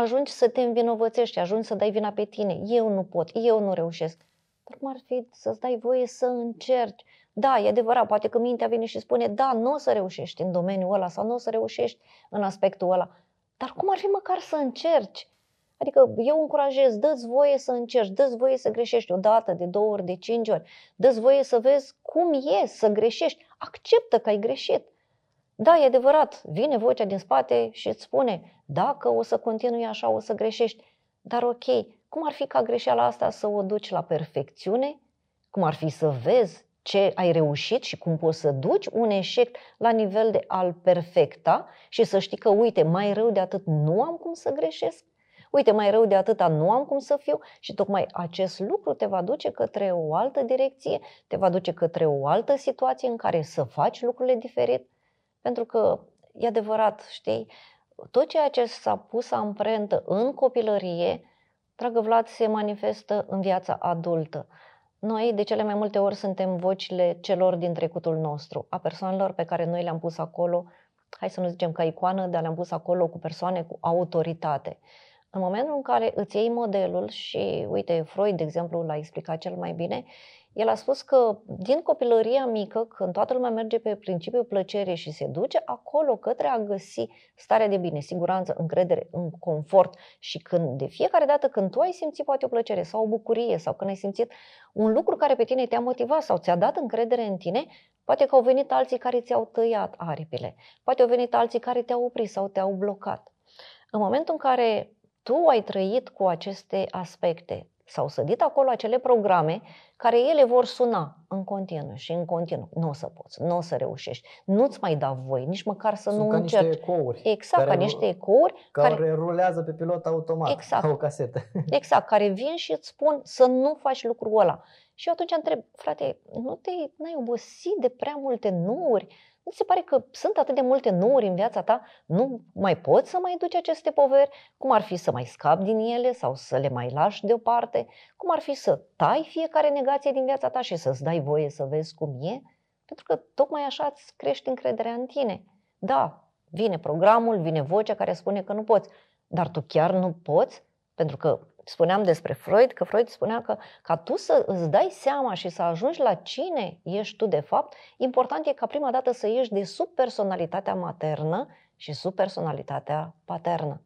ajungi să te învinovățești, ajungi să dai vina pe tine. Eu nu pot, eu nu reușesc. Dar cum ar fi să-ți dai voie să încerci? Da, e adevărat, poate că mintea vine și spune, da, nu o să reușești în domeniul ăla sau nu o să reușești în aspectul ăla. Dar cum ar fi măcar să încerci? Adică eu încurajez, dă-ți voie să încerci, dă-ți voie să greșești o dată, de două ori, de cinci ori, dă-ți voie să vezi cum e să greșești, acceptă că ai greșit. Da, e adevărat, vine vocea din spate și îți spune, dacă o să continui așa, o să greșești. Dar ok, cum ar fi ca greșeala asta să o duci la perfecțiune? Cum ar fi să vezi ce ai reușit și cum poți să duci un eșec la nivel de al perfecta și să știi că, uite, mai rău de atât nu am cum să greșesc? Uite, mai rău de atâta nu am cum să fiu și tocmai acest lucru te va duce către o altă direcție, te va duce către o altă situație în care să faci lucrurile diferit. Pentru că, e adevărat, știi, tot ceea ce s-a pus amprentă în copilărie, dragă Vlad, se manifestă în viața adultă. Noi, de cele mai multe ori, suntem vocile celor din trecutul nostru, a persoanelor pe care noi le-am pus acolo, hai să nu zicem ca icoană, dar le-am pus acolo cu persoane cu autoritate. În momentul în care îți iei modelul și, uite, Freud, de exemplu, l-a explicat cel mai bine, el a spus că din copilăria mică, când toată lumea merge pe principiul plăcerii și se duce acolo către a găsi starea de bine, siguranță, încredere, în confort și când de fiecare dată când tu ai simțit poate o plăcere sau o bucurie sau când ai simțit un lucru care pe tine te-a motivat sau ți-a dat încredere în tine, poate că au venit alții care ți-au tăiat aripile, poate au venit alții care te-au oprit sau te-au blocat. În momentul în care tu ai trăit cu aceste aspecte, s-au sădit acolo acele programe care ele vor suna în continuu și în continuu. Nu o să poți, nu o să reușești, nu-ți mai da voi, nici măcar să Sunt nu ca încerci. niște ecouri. Exact, ca care, niște ecouri care, care, rulează pe pilot automat, Exact. ca o casetă. [laughs] exact, care vin și îți spun să nu faci lucrul ăla. Și eu atunci întreb, frate, nu te, n-ai obosit de prea multe nuuri? Nu ți se pare că sunt atât de multe nuuri în viața ta? Nu mai poți să mai duci aceste poveri? Cum ar fi să mai scapi din ele sau să le mai lași deoparte? Cum ar fi să tai fiecare negație din viața ta și să-ți dai voie să vezi cum e? Pentru că tocmai așa îți crești încrederea în tine. Da, vine programul, vine vocea care spune că nu poți, dar tu chiar nu poți? Pentru că spuneam despre Freud, că Freud spunea că ca tu să îți dai seama și să ajungi la cine ești tu de fapt, important e ca prima dată să ieși de sub personalitatea maternă și sub personalitatea paternă.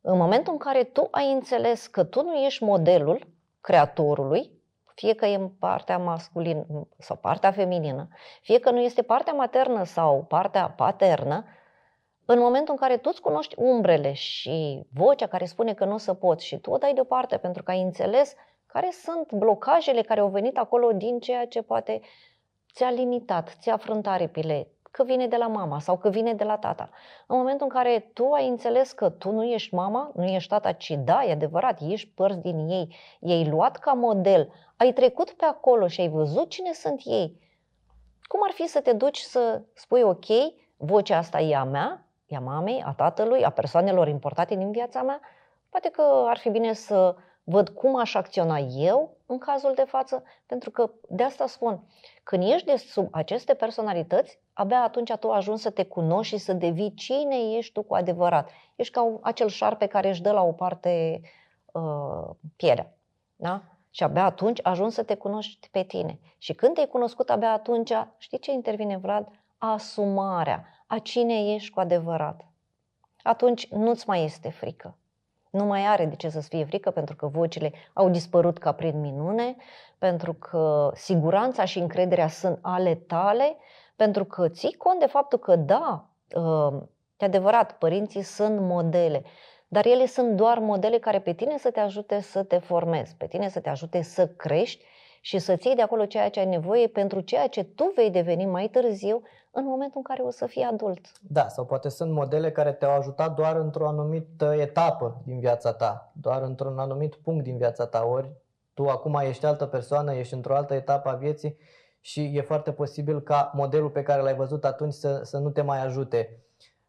În momentul în care tu ai înțeles că tu nu ești modelul creatorului, fie că e în partea masculină sau partea feminină, fie că nu este partea maternă sau partea paternă, în momentul în care tu îți cunoști umbrele și vocea care spune că nu o să poți și tu o dai deoparte pentru că ai înțeles care sunt blocajele care au venit acolo din ceea ce poate ți-a limitat, ți-a frânt aripile, că vine de la mama sau că vine de la tata. În momentul în care tu ai înțeles că tu nu ești mama, nu ești tata, ci da, e adevărat, ești părți din ei, ei luat ca model, ai trecut pe acolo și ai văzut cine sunt ei, cum ar fi să te duci să spui, ok, vocea asta e a mea, e a mamei, a tatălui, a persoanelor importate din viața mea? Poate că ar fi bine să văd cum aș acționa eu în cazul de față, pentru că de asta spun, când ești de sub aceste personalități, abia atunci tu ajungi să te cunoști și să devii cine ești tu cu adevărat. Ești ca un, acel șarpe care își dă la o parte uh, pielea. Da? Și abia atunci ajungi să te cunoști pe tine. Și când te-ai cunoscut, abia atunci, știi ce intervine, Vlad? Asumarea a cine ești cu adevărat. Atunci nu-ți mai este frică. Nu mai are de ce să-ți fie frică pentru că vocile au dispărut ca prin minune, pentru că siguranța și încrederea sunt ale tale, pentru că ții cont de faptul că da, e adevărat, părinții sunt modele, dar ele sunt doar modele care pe tine să te ajute să te formezi, pe tine să te ajute să crești și să-ți iei de acolo ceea ce ai nevoie pentru ceea ce tu vei deveni mai târziu în momentul în care o să fii adult. Da, sau poate sunt modele care te-au ajutat doar într-o anumită etapă din viața ta, doar într-un anumit punct din viața ta, ori tu acum ești altă persoană, ești într-o altă etapă a vieții și e foarte posibil ca modelul pe care l-ai văzut atunci să, să nu te mai ajute.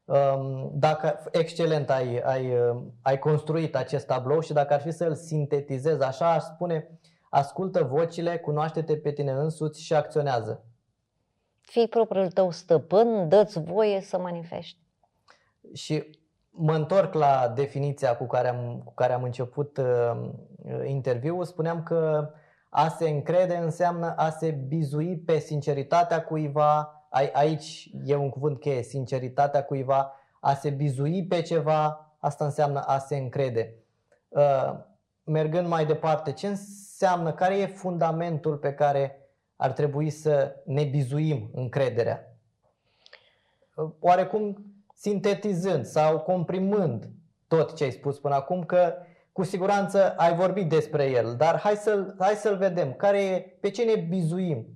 Um, dacă excelent ai, ai, ai construit acest tablou și dacă ar fi să-l sintetizez așa, aș spune ascultă vocile, cunoaște-te pe tine însuți și acționează. Fii propriul tău stăpân, dă-ți voie să manifesti. Și mă întorc la definiția cu care am, cu care am început uh, interviul. Spuneam că a se încrede înseamnă a se bizui pe sinceritatea cuiva. Aici e un cuvânt cheie, sinceritatea cuiva. A se bizui pe ceva, asta înseamnă a se încrede. uh, mergând mai departe, ce înseamnă, care e fundamentul pe care ar trebui să ne bizuim încrederea? Uh, oarecum sintetizând sau comprimând tot ce ai spus până acum, că cu siguranță ai vorbit despre el, dar hai să-l, hai să-l vedem. Care e, pe ce ne bizuim?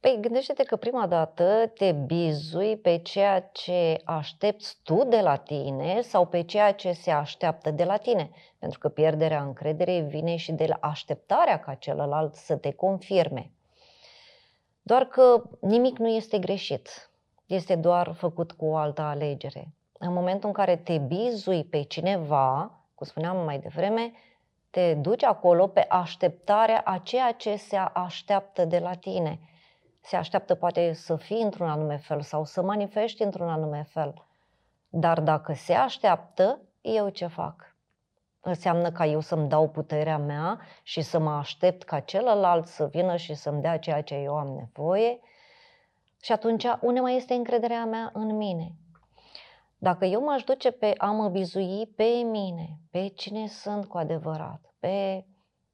Păi gândește-te că prima dată te bizui pe ceea ce aștepți tu de la tine sau pe ceea ce se așteaptă de la tine. Pentru că pierderea încrederei vine și de la așteptarea ca celălalt să te confirme. Doar că nimic nu este greșit. Este doar făcut cu o altă alegere. În momentul în care te bizui pe cineva, cum spuneam mai devreme, te duci acolo pe așteptarea a ceea ce se așteaptă de la tine. Se așteaptă poate să fii într-un anume fel sau să manifesti într-un anume fel. Dar dacă se așteaptă, eu ce fac? Înseamnă ca eu să-mi dau puterea mea și să mă aștept ca celălalt să vină și să-mi dea ceea ce eu am nevoie? Și atunci, unde mai este încrederea mea în mine? Dacă eu m-aș duce pe a mă bizui pe mine, pe cine sunt cu adevărat, pe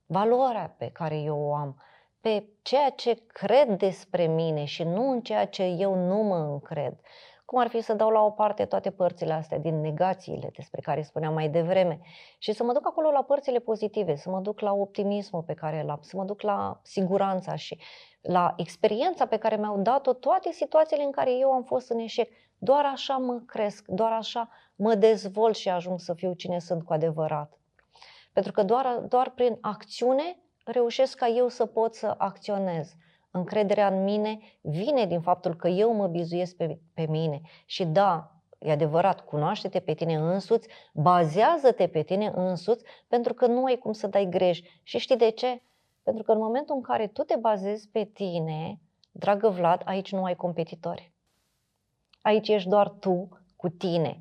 valoarea pe care eu o am, pe ceea ce cred despre mine și nu în ceea ce eu nu mă încred, cum ar fi să dau la o parte toate părțile astea din negațiile despre care spuneam mai devreme și să mă duc acolo la părțile pozitive, să mă duc la optimismul pe care l-am, să mă duc la siguranța și la experiența pe care mi-au dat-o toate situațiile în care eu am fost în eșec. Doar așa mă cresc, doar așa mă dezvolt și ajung să fiu cine sunt cu adevărat. Pentru că doar, doar prin acțiune reușesc ca eu să pot să acționez. Încrederea în mine vine din faptul că eu mă bizuiesc pe, pe mine. Și da, e adevărat, cunoaște-te pe tine însuți, bazează-te pe tine însuți, pentru că nu ai cum să dai greș. Și știi de ce? Pentru că în momentul în care tu te bazezi pe tine, dragă Vlad, aici nu ai competitori. Aici ești doar tu cu tine.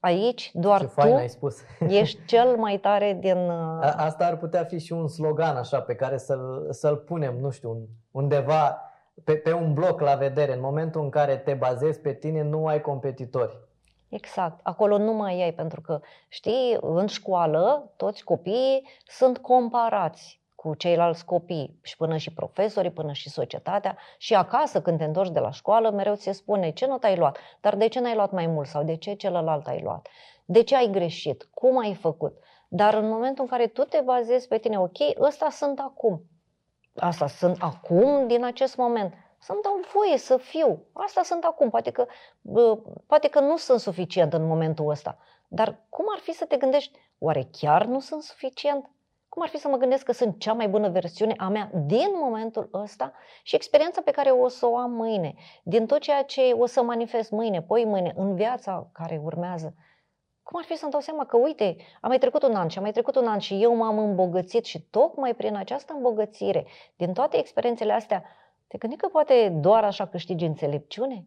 Aici doar Ce tu fain ai spus. [laughs] ești cel mai tare din... Uh, A, asta ar putea fi și un slogan așa pe care să-l, să-l punem, nu știu, undeva pe, pe un bloc la vedere. În momentul în care te bazezi pe tine, nu ai competitori. Exact. Acolo nu mai ai, pentru că, știi, în școală toți copiii sunt comparați cu ceilalți copii și până și profesorii, până și societatea și acasă când te întorci de la școală mereu ți se spune ce not ai luat, dar de ce n-ai luat mai mult sau de ce celălalt ai luat, de ce ai greșit, cum ai făcut. Dar în momentul în care tu te bazezi pe tine, ok, ăsta sunt acum, asta sunt acum din acest moment, să-mi dau voie să fiu, asta sunt acum, poate că, poate că nu sunt suficient în momentul ăsta, dar cum ar fi să te gândești, oare chiar nu sunt suficient? Cum ar fi să mă gândesc că sunt cea mai bună versiune a mea din momentul ăsta și experiența pe care o să o am mâine, din tot ceea ce o să manifest mâine, poi mâine, în viața care urmează. Cum ar fi să-mi dau seama că, uite, a mai trecut un an și a mai trecut un an și eu m-am îmbogățit și tocmai prin această îmbogățire, din toate experiențele astea, te gândi că poate doar așa câștigi înțelepciune?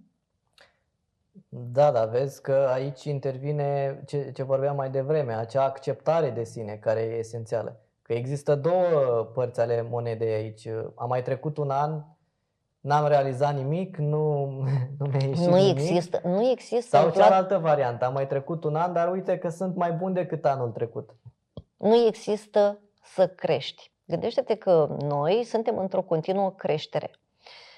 Da, da, vezi că aici intervine ce, ce vorbeam mai devreme, acea acceptare de sine care e esențială. Că există două părți ale monedei aici. A mai trecut un an, n-am realizat nimic, nu, [laughs] nu mi-a ieșit Nu nimic. există, nu există. Sau în plan- cealaltă variantă, am mai trecut un an, dar uite că sunt mai bun decât anul trecut. nu există să crești. Gândește-te că noi suntem într-o continuă creștere.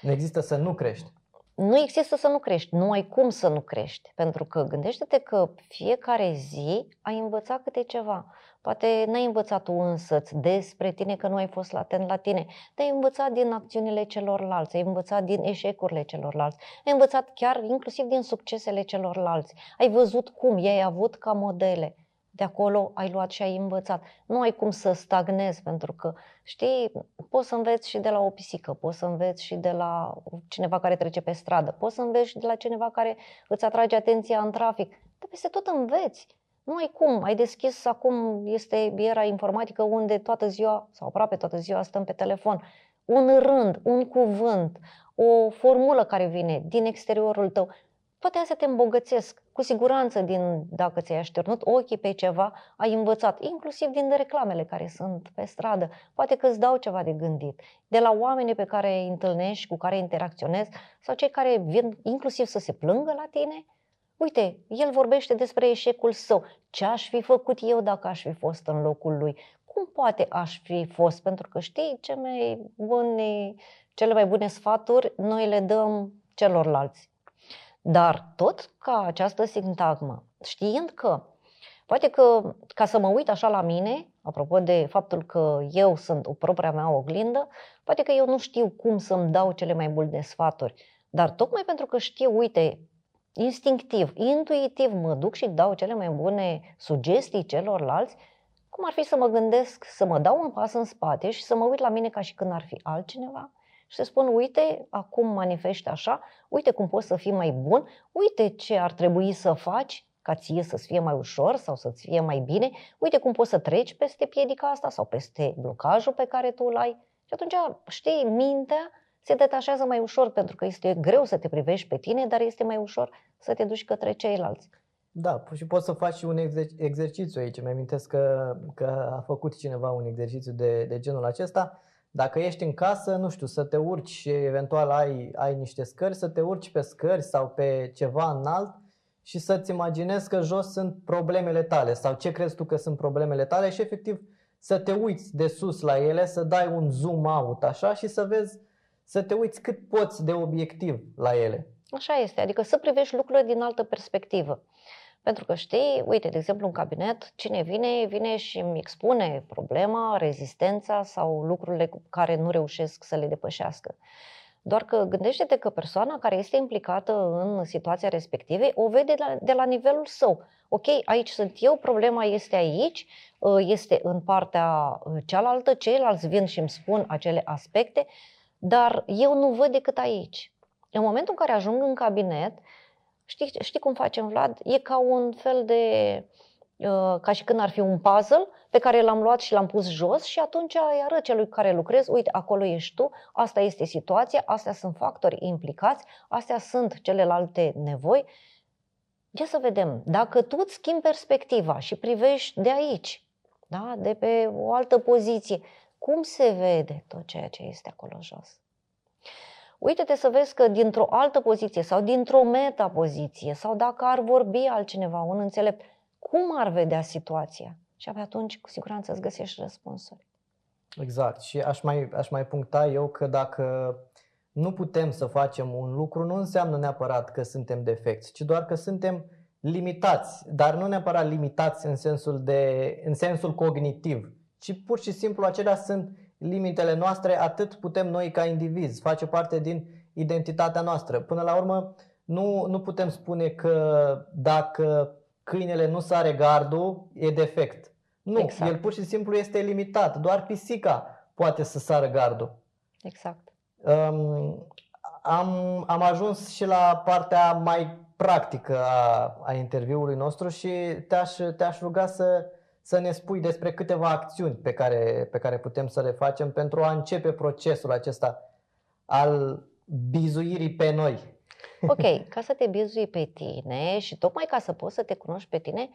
Nu există să nu crești. Nu există să nu crești, nu ai cum să nu crești, pentru că gândește-te că fiecare zi ai învățat câte ceva. Poate n-ai învățat tu însăți despre tine că nu ai fost atent la tine, dar ai învățat din acțiunile celorlalți, ai învățat din eșecurile celorlalți, ai învățat chiar inclusiv din succesele celorlalți, ai văzut cum i-ai avut ca modele. De acolo ai luat și ai învățat. Nu ai cum să stagnezi, pentru că, știi, poți să înveți și de la o pisică, poți să înveți și de la cineva care trece pe stradă, poți să înveți și de la cineva care îți atrage atenția în trafic. Dar peste tot înveți. Nu ai cum. Ai deschis acum, este era informatică unde toată ziua, sau aproape toată ziua, stăm pe telefon. Un rând, un cuvânt, o formulă care vine din exteriorul tău, toate astea te îmbogățesc. Cu siguranță, din, dacă ți-ai așternut ochii pe ceva, ai învățat, inclusiv din reclamele care sunt pe stradă. Poate că îți dau ceva de gândit. De la oamenii pe care îi întâlnești, cu care interacționezi, sau cei care vin inclusiv să se plângă la tine, Uite, el vorbește despre eșecul său. Ce aș fi făcut eu dacă aș fi fost în locul lui? Cum poate aș fi fost? Pentru că știi, ce mai bune, cele mai bune sfaturi noi le dăm celorlalți. Dar tot ca această sintagmă, știind că, poate că ca să mă uit așa la mine, apropo de faptul că eu sunt o propria mea oglindă, poate că eu nu știu cum să-mi dau cele mai bune sfaturi. Dar tocmai pentru că știu, uite, instinctiv, intuitiv mă duc și dau cele mai bune sugestii celorlalți, cum ar fi să mă gândesc, să mă dau un pas în spate și să mă uit la mine ca și când ar fi altcineva și să spun, uite, acum manifesti așa, uite cum poți să fii mai bun, uite ce ar trebui să faci ca ție să-ți fie mai ușor sau să-ți fie mai bine, uite cum poți să treci peste piedica asta sau peste blocajul pe care tu îl ai. Și atunci, știi, mintea se detașează mai ușor pentru că este greu să te privești pe tine, dar este mai ușor să te duci către ceilalți. Da, și poți să faci și un exer- exercițiu aici. Mi-amintesc că, că a făcut cineva un exercițiu de, de genul acesta. Dacă ești în casă, nu știu, să te urci și eventual ai, ai niște scări, să te urci pe scări sau pe ceva înalt și să-ți imaginezi că jos sunt problemele tale sau ce crezi tu că sunt problemele tale și efectiv să te uiți de sus la ele, să dai un zoom out așa și să vezi, să te uiți cât poți de obiectiv la ele. Așa este, adică să privești lucrurile din altă perspectivă. Pentru că știi, uite, de exemplu, în cabinet, cine vine, vine și îmi expune problema, rezistența sau lucrurile care nu reușesc să le depășească. Doar că gândește-te că persoana care este implicată în situația respectivă o vede de la, de la nivelul său. Ok, aici sunt eu, problema este aici, ă, este în partea ă, cealaltă, ceilalți vin și îmi spun acele aspecte, dar eu nu văd decât aici. În momentul în care ajung în cabinet, Știi, știi cum facem, Vlad? E ca un fel de, uh, ca și când ar fi un puzzle pe care l-am luat și l-am pus jos și atunci îi arăt celui care lucrez, uite, acolo ești tu, asta este situația, astea sunt factori implicați, astea sunt celelalte nevoi. Ia să vedem, dacă tu îți schimbi perspectiva și privești de aici, da? de pe o altă poziție, cum se vede tot ceea ce este acolo jos? Uite-te să vezi că dintr-o altă poziție sau dintr-o metapoziție sau dacă ar vorbi altcineva, un înțelept, cum ar vedea situația? Și abia atunci, cu siguranță, îți găsești răspunsuri. Exact. Și aș mai, aș mai puncta eu că dacă nu putem să facem un lucru, nu înseamnă neapărat că suntem defecți, ci doar că suntem limitați, dar nu neapărat limitați în sensul, de, în sensul cognitiv, ci pur și simplu acelea sunt limitele noastre, atât putem noi ca indivizi, face parte din identitatea noastră. Până la urmă, nu, nu putem spune că dacă câinele nu sare gardul, e defect. Nu, exact. el pur și simplu este limitat. Doar pisica poate să sară gardul. Exact. Um, am, am ajuns și la partea mai practică a, a interviului nostru și te-aș, te-aș ruga să să ne spui despre câteva acțiuni pe care, pe care putem să le facem pentru a începe procesul acesta al bizuirii pe noi. Ok, ca să te bizui pe tine și tocmai ca să poți să te cunoști pe tine,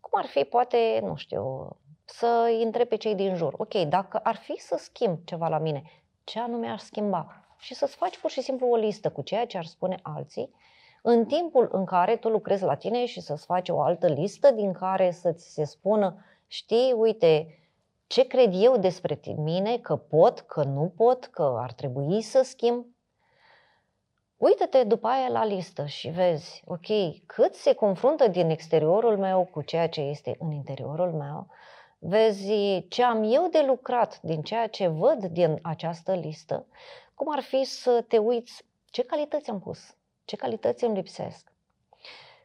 cum ar fi, poate, nu știu, să intre pe cei din jur. Ok, dacă ar fi să schimb ceva la mine, ce anume aș schimba? Și să-ți faci pur și simplu o listă cu ceea ce ar spune alții, în timpul în care tu lucrezi la tine și să-ți faci o altă listă din care să-ți se spună Știi, uite, ce cred eu despre mine, că pot, că nu pot, că ar trebui să schimb. Uită-te după aia la listă și vezi, ok, cât se confruntă din exteriorul meu cu ceea ce este în interiorul meu, vezi ce am eu de lucrat din ceea ce văd din această listă, cum ar fi să te uiți ce calități am pus, ce calități îmi lipsesc.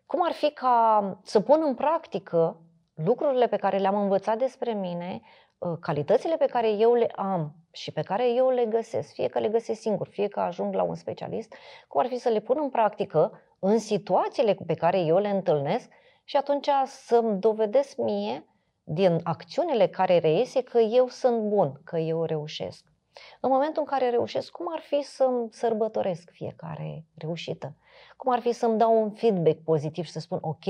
Cum ar fi ca să pun în practică lucrurile pe care le-am învățat despre mine, ă, calitățile pe care eu le am și pe care eu le găsesc, fie că le găsesc singur, fie că ajung la un specialist, cum ar fi să le pun în practică în situațiile pe care eu le întâlnesc și atunci să-mi dovedesc mie din acțiunile care reiese că eu sunt bun, că eu reușesc. În momentul în care reușesc, cum ar fi să-mi sărbătoresc fiecare reușită? Cum ar fi să-mi dau un feedback pozitiv și să spun, ok,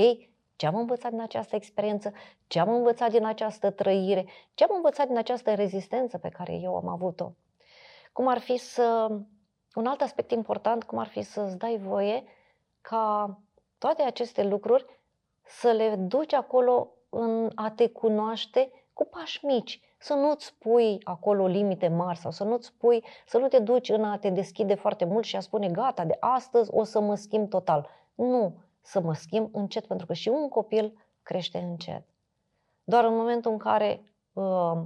ce am învățat din această experiență, ce am învățat din această trăire, ce am învățat din această rezistență pe care eu am avut-o. Cum ar fi să, un alt aspect important, cum ar fi să-ți dai voie ca Toate aceste lucruri să le duci acolo în a te cunoaște cu pași mici. Să nu-ți pui acolo limite mari sau să nu-ți pui, să nu te duci în a te deschide foarte mult și a spune gata, de astăzi o să mă schimb total. Nu, să mă schimb încet, pentru că și un copil crește încet. Doar în momentul în care uh,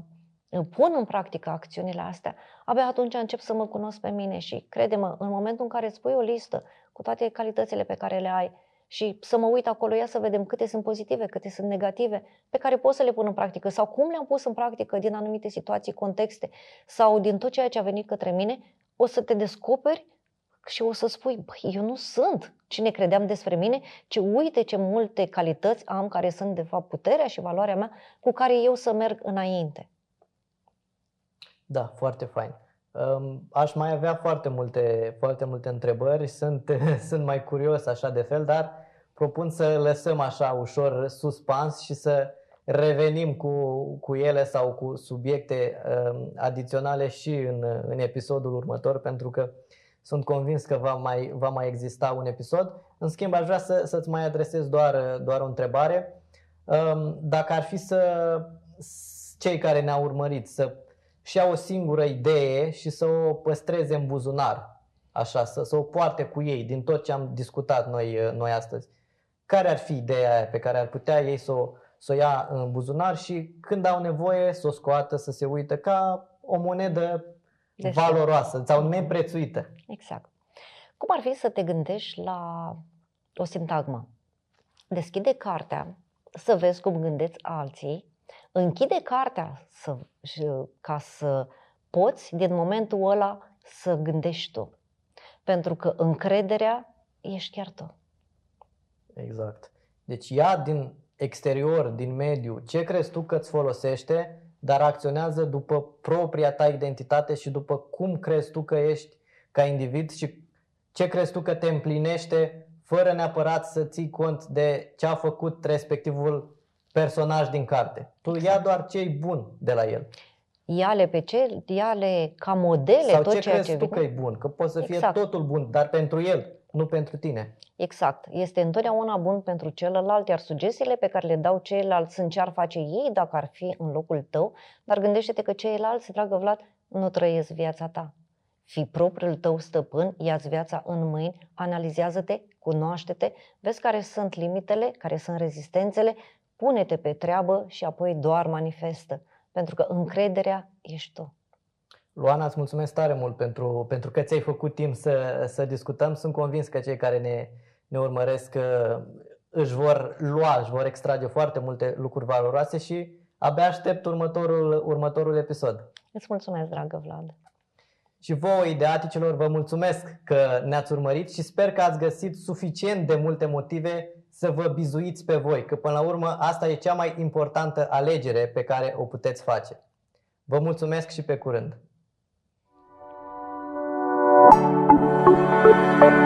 pun în practică acțiunile astea, abia atunci încep să mă cunosc pe mine și crede-mă, în momentul în care îți pui o listă cu toate calitățile pe care le ai și să mă uit acolo, ia să vedem câte sunt pozitive, câte sunt negative, pe care pot să le pun în practică sau cum le-am pus în practică din anumite situații, contexte sau din tot ceea ce a venit către mine, o să te descoperi și o să spui, băi, eu nu sunt cine credeam despre mine, ci uite ce multe calități am care sunt de fapt puterea și valoarea mea cu care eu să merg înainte. Da, foarte fain. Aș mai avea foarte multe, foarte multe întrebări, sunt, [laughs] sunt mai curios așa de fel, dar propun să lăsăm așa ușor suspans și să revenim cu, cu ele sau cu subiecte um, adiționale și în, în episodul următor, pentru că sunt convins că va mai, va mai exista un episod. În schimb, aș vrea să, să-ți mai adresez doar, doar o întrebare. Um, dacă ar fi să cei care ne-au urmărit să și ia o singură idee și să o păstreze în buzunar, așa, să, să o poarte cu ei din tot ce am discutat noi, noi astăzi. Care ar fi ideea aia pe care ar putea ei să o, să o ia în buzunar și când au nevoie să o scoată, să se uită ca o monedă deci, valoroasă sau neprețuită. Exact. Cum ar fi să te gândești la o sintagmă? Deschide cartea, să vezi cum gândeți alții închide cartea să, ca să poți din momentul ăla să gândești tu. Pentru că încrederea ești chiar tu. Exact. Deci ia din exterior, din mediu, ce crezi tu că îți folosește, dar acționează după propria ta identitate și după cum crezi tu că ești ca individ și ce crezi tu că te împlinește fără neapărat să ții cont de ce a făcut respectivul personaj din carte. Tu exact. ia doar ce e bun de la el. Ia-le pe ce, ia-le ca modele Sau tot ce ceea crezi ce tu vine. că e bun, că poate să fie exact. totul bun, dar pentru el, nu pentru tine. Exact. Este întotdeauna bun pentru celălalt, iar sugestiile pe care le dau ceilalți sunt ce ar face ei dacă ar fi în locul tău, dar gândește-te că ceilalți, dragă Vlad, nu trăiesc viața ta. Fii propriul tău stăpân, ia-ți viața în mâini, analizează-te, cunoaște-te, vezi care sunt limitele, care sunt rezistențele, pune-te pe treabă și apoi doar manifestă. Pentru că încrederea ești tu. Luana, îți mulțumesc tare mult pentru, pentru că ți-ai făcut timp să, să discutăm. Sunt convins că cei care ne, ne urmăresc uh, își vor lua, își vor extrage foarte multe lucruri valoroase și abia aștept următorul, următorul episod. Îți mulțumesc, dragă Vlad. Și vouă, ideaticilor, vă mulțumesc că ne-ați urmărit și sper că ați găsit suficient de multe motive să vă bizuiți pe voi, că până la urmă asta e cea mai importantă alegere pe care o puteți face. Vă mulțumesc și pe curând! Thank you.